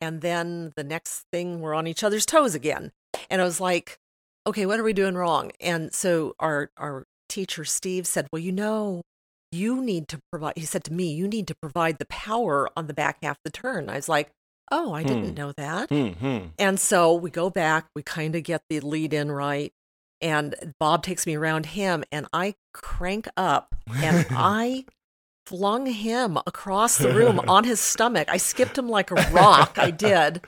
And then the next thing, we're on each other's toes again. And I was like, okay, what are we doing wrong? And so our, our teacher, Steve, said, well, you know, you need to provide, he said to me, you need to provide the power on the back half the turn. I was like, oh, I didn't Hmm. know that. hmm And so we go back, we kind of get the lead in right. And Bob takes me around him, and I crank up and I flung him across the room on his stomach. I skipped him like a rock. I did.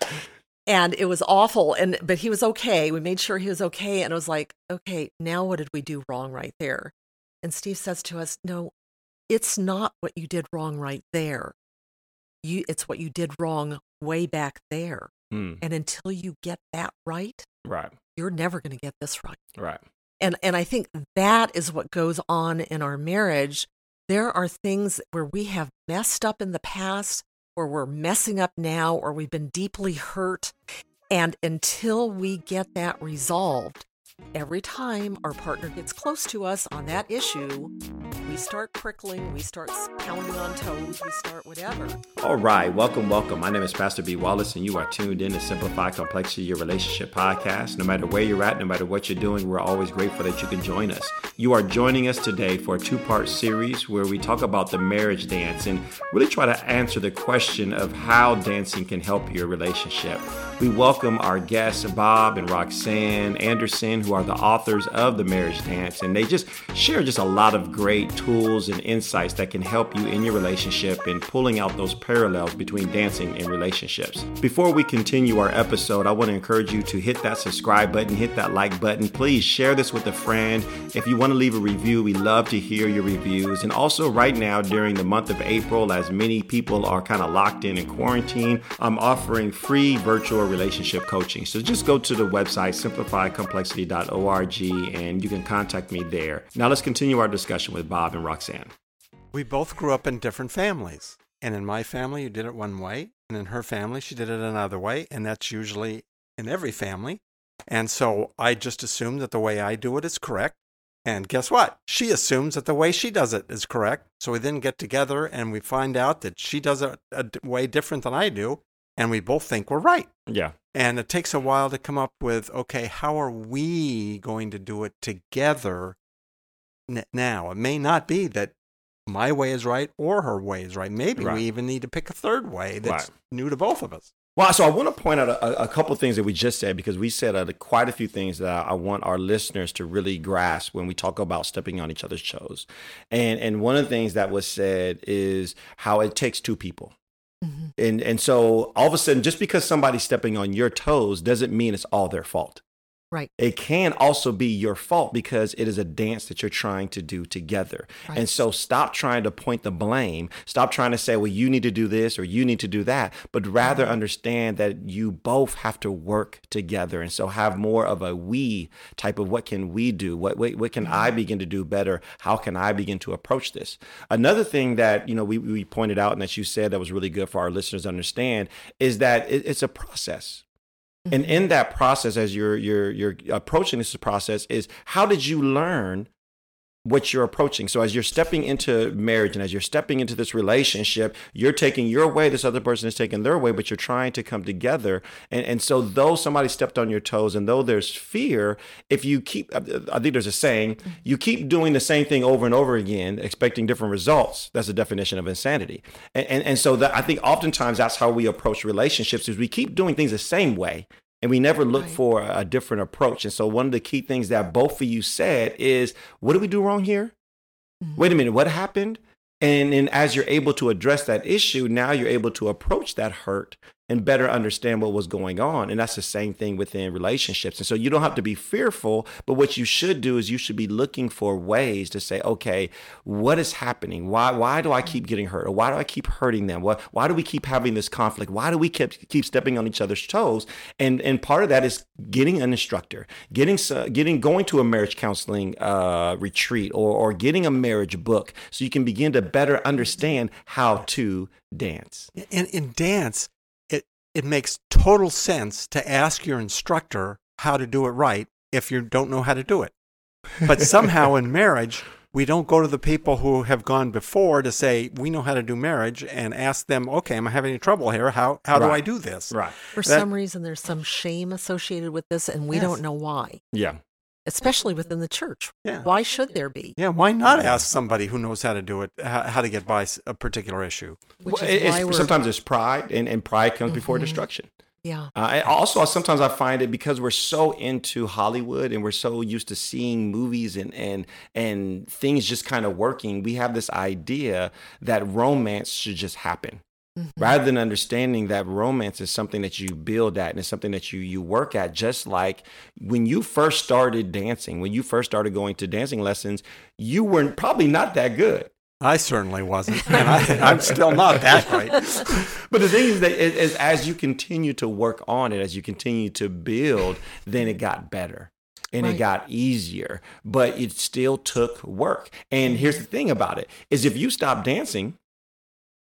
And it was awful. And but he was okay. We made sure he was okay. And it was like, okay, now what did we do wrong right there? And Steve says to us, No, it's not what you did wrong right there. You it's what you did wrong way back there. Hmm. And until you get that right, Right. you're never going to get this right. Right. And and I think that is what goes on in our marriage. There are things where we have messed up in the past, or we're messing up now, or we've been deeply hurt. And until we get that resolved, every time our partner gets close to us on that issue, we start prickling, we start pounding on toes, we start whatever. All right, welcome, welcome. My name is Pastor B. Wallace, and you are tuned in to Simplify Complexity Your Relationship podcast. No matter where you're at, no matter what you're doing, we're always grateful that you can join us. You are joining us today for a two part series where we talk about the marriage dance and really try to answer the question of how dancing can help your relationship. We welcome our guests, Bob and Roxanne Anderson, who are the authors of The Marriage Dance, and they just share just a lot of great tools and insights that can help you in your relationship and pulling out those parallels between dancing and relationships. Before we continue our episode, I want to encourage you to hit that subscribe button, hit that like button. Please share this with a friend. If you want to leave a review, we love to hear your reviews. And also, right now, during the month of April, as many people are kind of locked in in quarantine, I'm offering free virtual relationship coaching. So just go to the website, simplifycomplexity.org, and you can contact me there. Now, let's continue our discussion with Bob and Roxanne. We both grew up in different families. And in my family, you did it one way. And in her family, she did it another way. And that's usually in every family. And so I just assume that the way I do it is correct. And guess what? She assumes that the way she does it is correct. So we then get together and we find out that she does it a way different than I do. And we both think we're right. Yeah. And it takes a while to come up with okay, how are we going to do it together n- now? It may not be that my way is right or her way is right. Maybe Right. we even need to pick a third way that's Right. new to both of us. Well, so I want to point out a, a couple things that we just said because we said uh, quite a few things that I want our listeners to really grasp when we talk about stepping on each other's toes. And and one of the things that was said is how it takes two people. Mhm. And and so all of a sudden, just because somebody's stepping on your toes doesn't mean it's all their fault. Right. It can also be your fault because it is a dance that you're trying to do together. Right. And so stop trying to point the blame. Stop trying to say, well, you need to do this or you need to do that, but rather understand that you both have to work together. And so have more of a we type of what can we do? What, what, what can I mm-hmm. begin to do better? How can I begin to approach this? Another thing that, you know, we, we pointed out and that you said that was really good for our listeners to understand is that it, it's a process. And in that process, as you're you're you're approaching this process, is how did you learn what you're approaching? So as you're stepping into marriage and as you're stepping into this relationship, you're taking your way, this other person is taking their way, but you're trying to come together. And and so though somebody stepped on your toes and though there's fear, if you keep I think there's a saying, you keep doing the same thing over and over again, expecting different results. That's the definition of insanity. And and, and so that I think oftentimes that's how we approach relationships is we keep doing things the same way and we never look Right. for a different approach. And so one of the key things that both of you said is, what did we do wrong here? Mhm. Wait a minute, what happened? And then as you're able to address that issue, now you're able to approach that hurt and better understand what was going on. And that's the same thing within relationships. And so you don't have to be fearful, but what you should do is you should be looking for ways to say, okay, what is happening? Why why do I keep getting hurt? Or why do I keep hurting them? Why, why do we keep having this conflict? Why do we keep keep stepping on each other's toes? And and part of that is getting an instructor, getting getting going to a marriage counseling uh, retreat or or getting a marriage book so you can begin to better understand how to dance. In, in dance, it, it makes total sense to ask your instructor how to do it right if you don't know how to do it. But somehow in marriage, we don't go to the people who have gone before to say we know how to do marriage and ask them, okay, am I having any trouble here? How how do I do this? Right. For That- some reason, there's some shame associated with this, and we Yes. don't know why, Yeah. Especially within the church. Yeah. Why should there be? Yeah, why not ask somebody who knows how to do it, how, how to get by a particular issue? Which Well, is it's- sometimes it's pride, and, and pride comes before Mhm. destruction. yeah. Uh, and also, sometimes I find it because we're so into Hollywood and we're so used to seeing movies and and and things just kind of working. We have this idea that romance should just happen, Mhm. rather than understanding that romance is something that you build at and it's something that you you work at. Just like when you first started dancing, when you first started going to dancing lessons, you were probably not that good. I certainly wasn't, and I, I'm still not that great. but the thing is that is, is as you continue to work on it, as you continue to build, then it got better and it got easier. But it still took work. And here's the thing about it: is if you stop dancing th-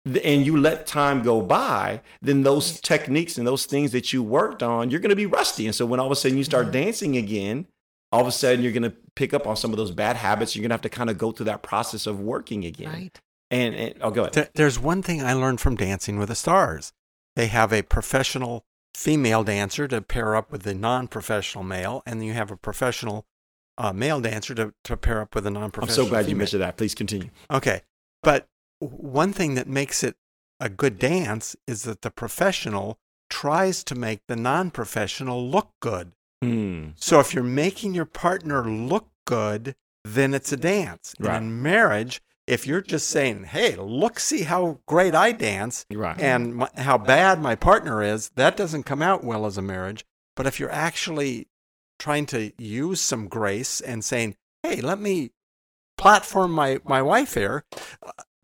and you let time go by, then those techniques and those things that you worked on, you're going to be rusty. And so when all of a sudden you start dancing again, all of a sudden you're going to pick up on some of those bad habits. You're going to have to kind of go through that process of working again. Right. And, and oh, go ahead. There's one thing I learned from Dancing with the Stars. They have a professional female dancer to pair up with the non-professional male, and then you have a professional uh, male dancer to, to pair up with a I'm non-professional. I'm so glad you mentioned that. Please continue. Okay, but one thing that makes it a good dance is that the professional tries to make the non-professional look good. Hmm. So if you're making your partner look good, then it's a dance. Right. In marriage, if you're just saying, "Hey, look, see how great I dance," Right. and my, how bad my partner is, that doesn't come out well as a marriage. But if you're actually trying to use some grace and saying, "Hey, let me platform my my wife here,"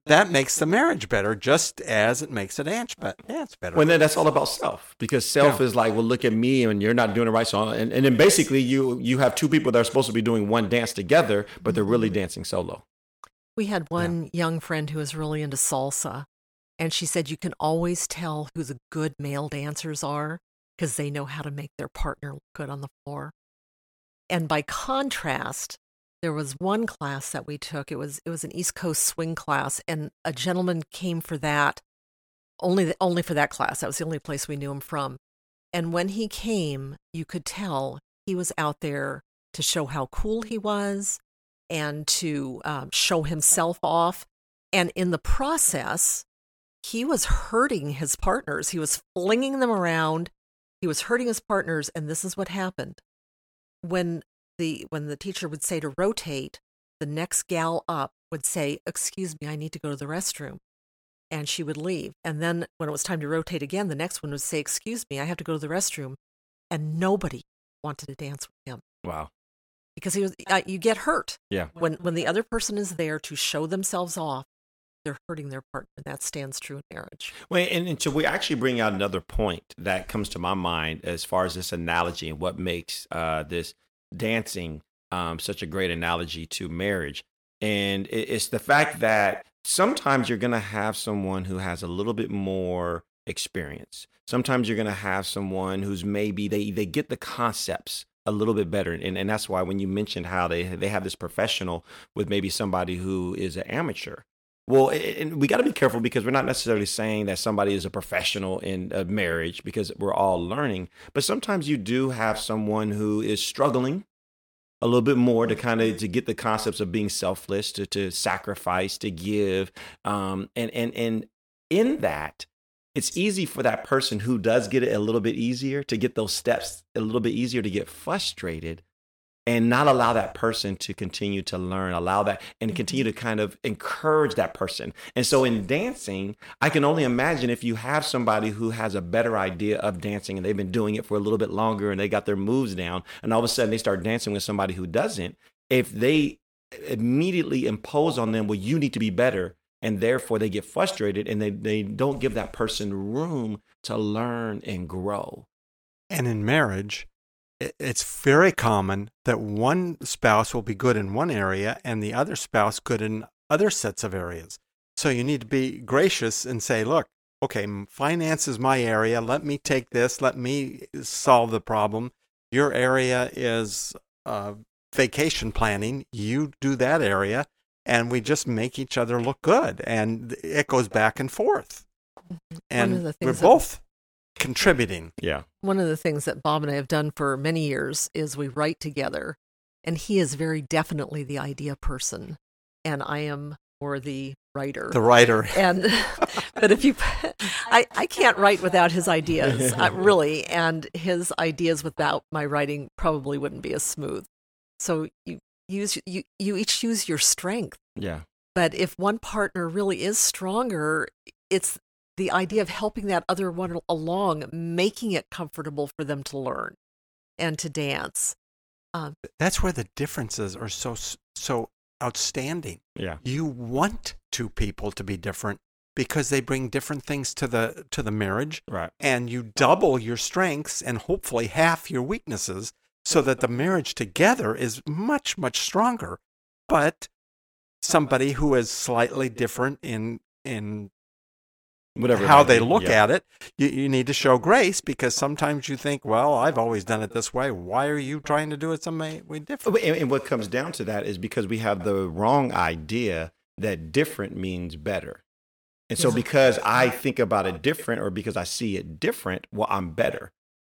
that makes the marriage better, just as it makes a dance, but dance better. Well, then that's all about self because self Yeah. is like, well, look at me, and you're not doing it right. So, and, and then basically, you you have two people that are supposed to be doing one dance together, but they're really dancing solo. We had one young friend who was really into salsa, and she said you can always tell who the good male dancers are because they know how to make their partner look good on the floor. And by contrast, there was one class that we took. It was it was an East Coast swing class, and a gentleman came for that only only for that class. That was the only place we knew him from. And when he came, you could tell he was out there to show how cool he was and to um, show himself off. And in the process, he was hurting his partners. He was flinging them around. He was hurting his partners. And this is what happened when the when the teacher would say to rotate, the next gal up would say, "Excuse me, I need to go to the restroom." And she would leave. And then when it was time to rotate again, the next one would say, Excuse me, I have to go to the restroom. And nobody wanted to dance with him Wow. because he was, uh, you get hurt. Yeah. When, when the other person is there to show themselves off, they're hurting their partner. That stands true in marriage. Well, and, and so we actually bring out another point that comes to my mind as far as this analogy and what makes uh, this dancing um, such a great analogy to marriage. And it's the fact that sometimes you're going to have someone who has a little bit more experience. Sometimes you're going to have someone who's maybe they, they get the concepts a little bit better. And, and that's why when you mentioned how they, they have this professional with maybe somebody who is an amateur, well, and we got to be careful because we're not necessarily saying that somebody is a professional in a marriage because we're all learning. But sometimes you do have someone who is struggling a little bit more to kind of to get the concepts of being selfless, to to sacrifice, to give, um, and and and in that, it's easy for that person who does get it a little bit easier to get those steps a little bit easier to get frustrated and not allow that person to continue to learn, allow that and mm-hmm. continue to kind of encourage that person. And so in dancing, I can only imagine if you have somebody who has a better idea of dancing and they've been doing it for a little bit longer and they got their moves down, and all of a sudden they start dancing with somebody who doesn't, if they immediately impose on them, well, you need to be better. And therefore they get frustrated and they, they don't give that person room to learn and grow. And in marriage, it's very common that one spouse will be good in one area and the other spouse good in other sets of areas. So you need to be gracious and say, look, okay, finance is my area. Let me take this. Let me solve the problem. Your area is uh, vacation planning. You do that area. and we just make each other look good and it goes back and forth and we're both contributing Yeah. One of the things that Bob and I have done for many years is we write together, and he is very definitely the idea person, and I am more the writer. the writer and but if you I, I can't write without his ideas uh, really and his ideas without my writing probably wouldn't be as smooth so you use you you each use your strength Yeah. but if one partner really is stronger it's the idea of helping that other one along making it comfortable for them to learn and to dance um, that's where the differences are so so outstanding Yeah. you want two people to be different because they bring different things to the to the marriage Right. and you double your strengths and hopefully half your weaknesses so that the marriage together is much much stronger but somebody who is slightly different in in Whatever. how they look Yeah. at it you, you need to show grace because sometimes you think well i've always done it this way why are you trying to do it some way way different And, and what comes down to that is because we have the wrong idea that different means better. And so mm-hmm. because I think about it different or because I see it different, well, I'm better.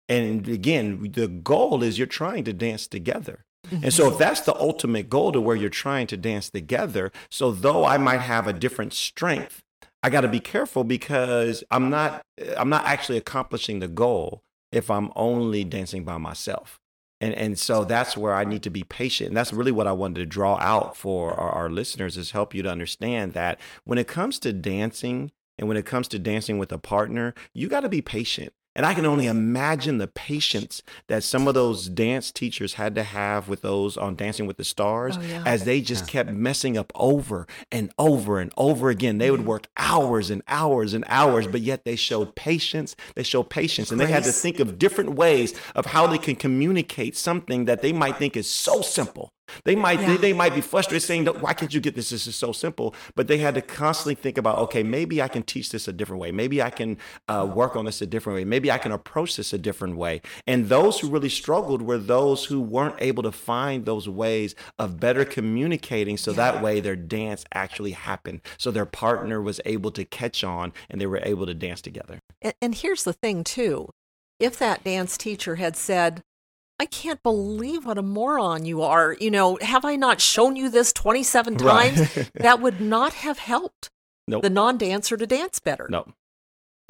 And again, the goal is you're trying to dance together. And so if mm-hmm. that's the ultimate goal to where you're trying to dance together, so though I might have a different strength, I got to be careful because I'm not I'm not actually accomplishing the goal if I'm only dancing by myself. And and so that's where I need to be patient. And that's really what I wanted to draw out for our, our listeners is help you to understand that when it comes to dancing and when it comes to dancing with a partner, you got to be patient. And I can only imagine the patience that some of those dance teachers had to have with those on Dancing with the Stars Oh, yeah. as they just kept messing up over and over and over again. They would work hours and hours and hours, but yet they showed patience. They showed patience and they had to think of different ways of how they can communicate something that they might think is so simple. They might they, Yeah. they might be frustrated saying, "Why can't you get this? This is so simple." But they had to constantly think about, okay, maybe I can teach this a different way. Maybe I can uh, work on this a different way. Maybe I can approach this a different way. And those who really struggled were those who weren't able to find those ways of better communicating, so that way their dance actually happened. So their partner was able to catch on, and they were able to dance together. And, and here's the thing, too. If that dance teacher had said, I can't believe what a moron you are, you know, have I not shown you this 27 Right. times? that would not have helped Nope. the non dancer to dance better. No,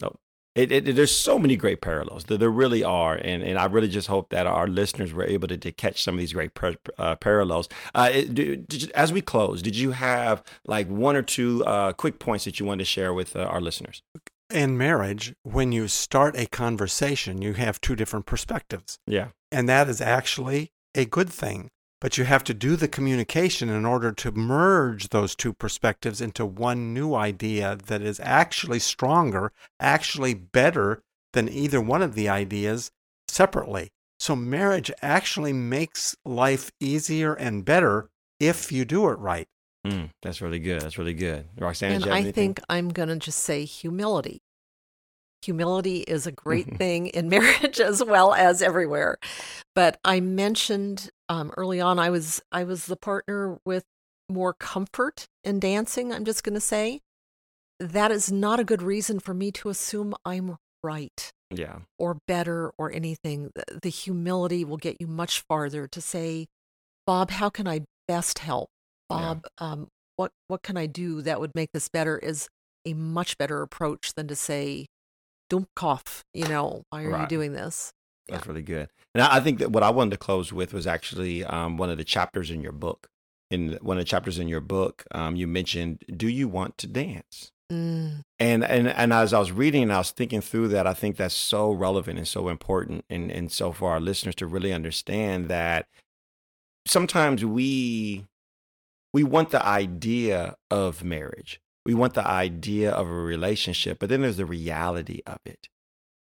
no. It, it, there's so many great parallels. There, there really are, and and I really just hope that our listeners were able to, to catch some of these great par- uh, parallels. Uh, it, did you- as we close, did you have like one or two uh, quick points that you wanted to share with uh, our listeners? in marriage when you start a conversation you have two different perspectives Yeah, And that is actually a good thing. But you have to do the communication in order to merge those two perspectives into one new idea that is actually stronger, actually better than either one of the ideas separately. So marriage actually makes life easier and better if you do it right. Mm, that's really good. That's really good. Roxanne, and I anything? think I'm going to just say humility. Humility is a great thing in marriage as well as everywhere. But I mentioned um, early on, I was I was the partner with more comfort in dancing. I'm just going to say that is not a good reason for me to assume I'm right yeah, or better or anything. The- The humility will get you much farther to say, Bob, how can I best help? Yeah. Bob, um, what what can I do that would make this better? Is a much better approach than to say, Dummkopf, you know, why are you doing this? that's really good. And I I think that what I wanted to close with was actually um, one of the chapters in your book. In one of the chapters in your book, um, you mentioned, "Do you want to dance?" Mm, And and and as I was reading and I was thinking through that, I think that's so relevant and so important, and and so for our listeners to really understand that sometimes we we want the idea of marriage, we want the idea of a relationship, but then there's the reality of it,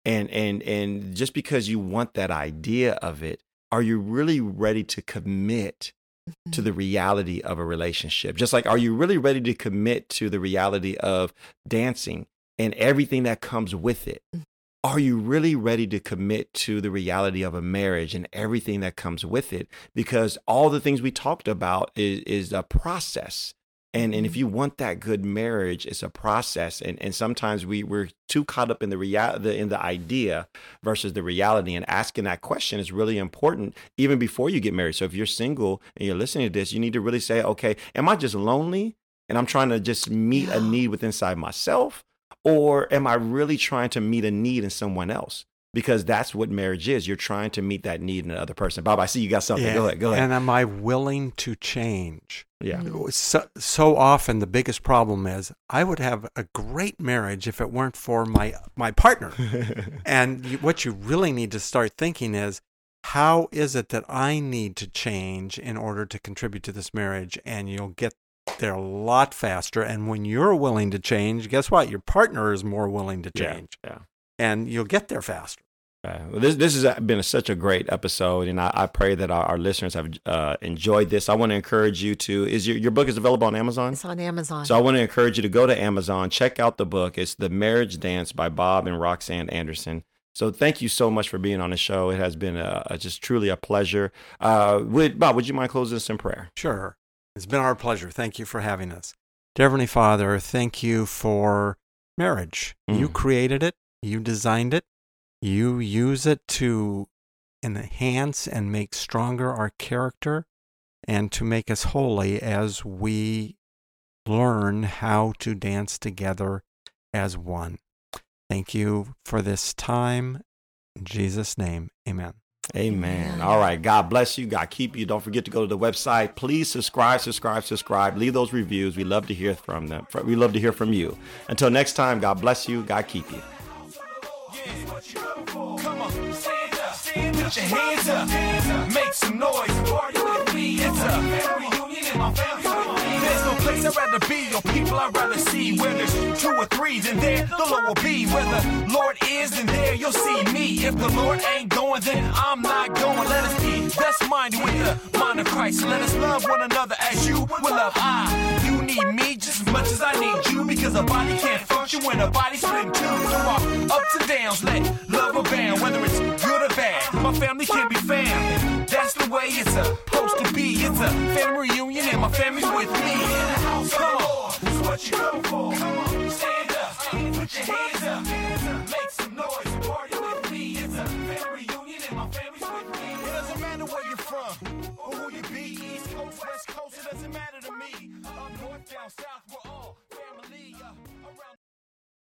and and and just because you want that idea of it, are you really ready to commit to mm-hmm. the reality of a relationship. Just like, are you really ready to commit to the reality of dancing and everything that comes with it? Mm. Are you really ready to commit to the reality of a marriage and everything that comes with it? Because all the things we talked about is, is a process. And and if mm-hmm. you want that good marriage, it's a process. And and sometimes we we're too caught up in the real the, in the idea versus the reality. And asking that question is really important even before you get married. So if you're single and you're listening to this, you need to really say, okay, am I just lonely and I'm trying to just meet a need within inside myself? Or am I really trying to meet a need in someone else? Because that's what marriage is. You're trying to meet that need in another person. Bob, I see you got something. Yeah. Go ahead. Go ahead. And am I willing to change? Yeah. So, so often the biggest problem is I would have a great marriage if it weren't for my my partner. and you, what you really need to start thinking is how is it that I need to change in order to contribute to this marriage? And you'll get there a lot faster. And when you're willing to change, guess what? Your partner is more willing to Yeah. change, Yeah. and you'll get there faster. Uh, well, this this has been a, such a great episode, and I, I pray that our, our listeners have uh, enjoyed this. I want to encourage you to is your your book is available on Amazon. It's on Amazon. So I want to encourage you to go to Amazon, check out the book. It's The Marriage Dance by Bob and Roxanne Anderson. So thank you so much for being on the show. It has been a, a- just truly a pleasure. Uh, would Bob, would you mind closing us in prayer? Sure. It's been our pleasure. Thank you for having us. Dear Heavenly Father, thank you for marriage. You Mm. created it, you designed it, you use it to enhance and make stronger our character and to make us holy as we learn how to dance together as one. Thank you for this time. In Jesus' name, amen. Amen. All right. God bless you. God keep you. Don't forget to go to the website. Please subscribe, subscribe, subscribe. Leave those reviews. We love to hear from them. We love to hear from you. Until next time, God bless you. God keep you. Come on, stand up, stand up, put your hands up, make some noise, party with me. It's a family in my family. There's no place I'd rather be or people I'd rather see. Where there's two or three, then there the Lord will be. Where the Lord is, then there you'll see me. If the Lord ain't going, then I'm not going. Let us be best minded with the mind of Christ. Let us love one another as you will love I. You need me just as much as I need you because a body can't function when a body's split in two. Through our ups and downs, let love abound, whether it's good or bad. My family can't be found. That's the way it's supposed to be. It's a family reunion and my family's with me. Come on, is what you go for. Come on, stand up, put your hands up, hands up, make some noise, party with me. It's a family reunion and my family's with me. It doesn't matter where you're from or who you be, East Coast, West Coast, it doesn't matter to me. Up north, down south.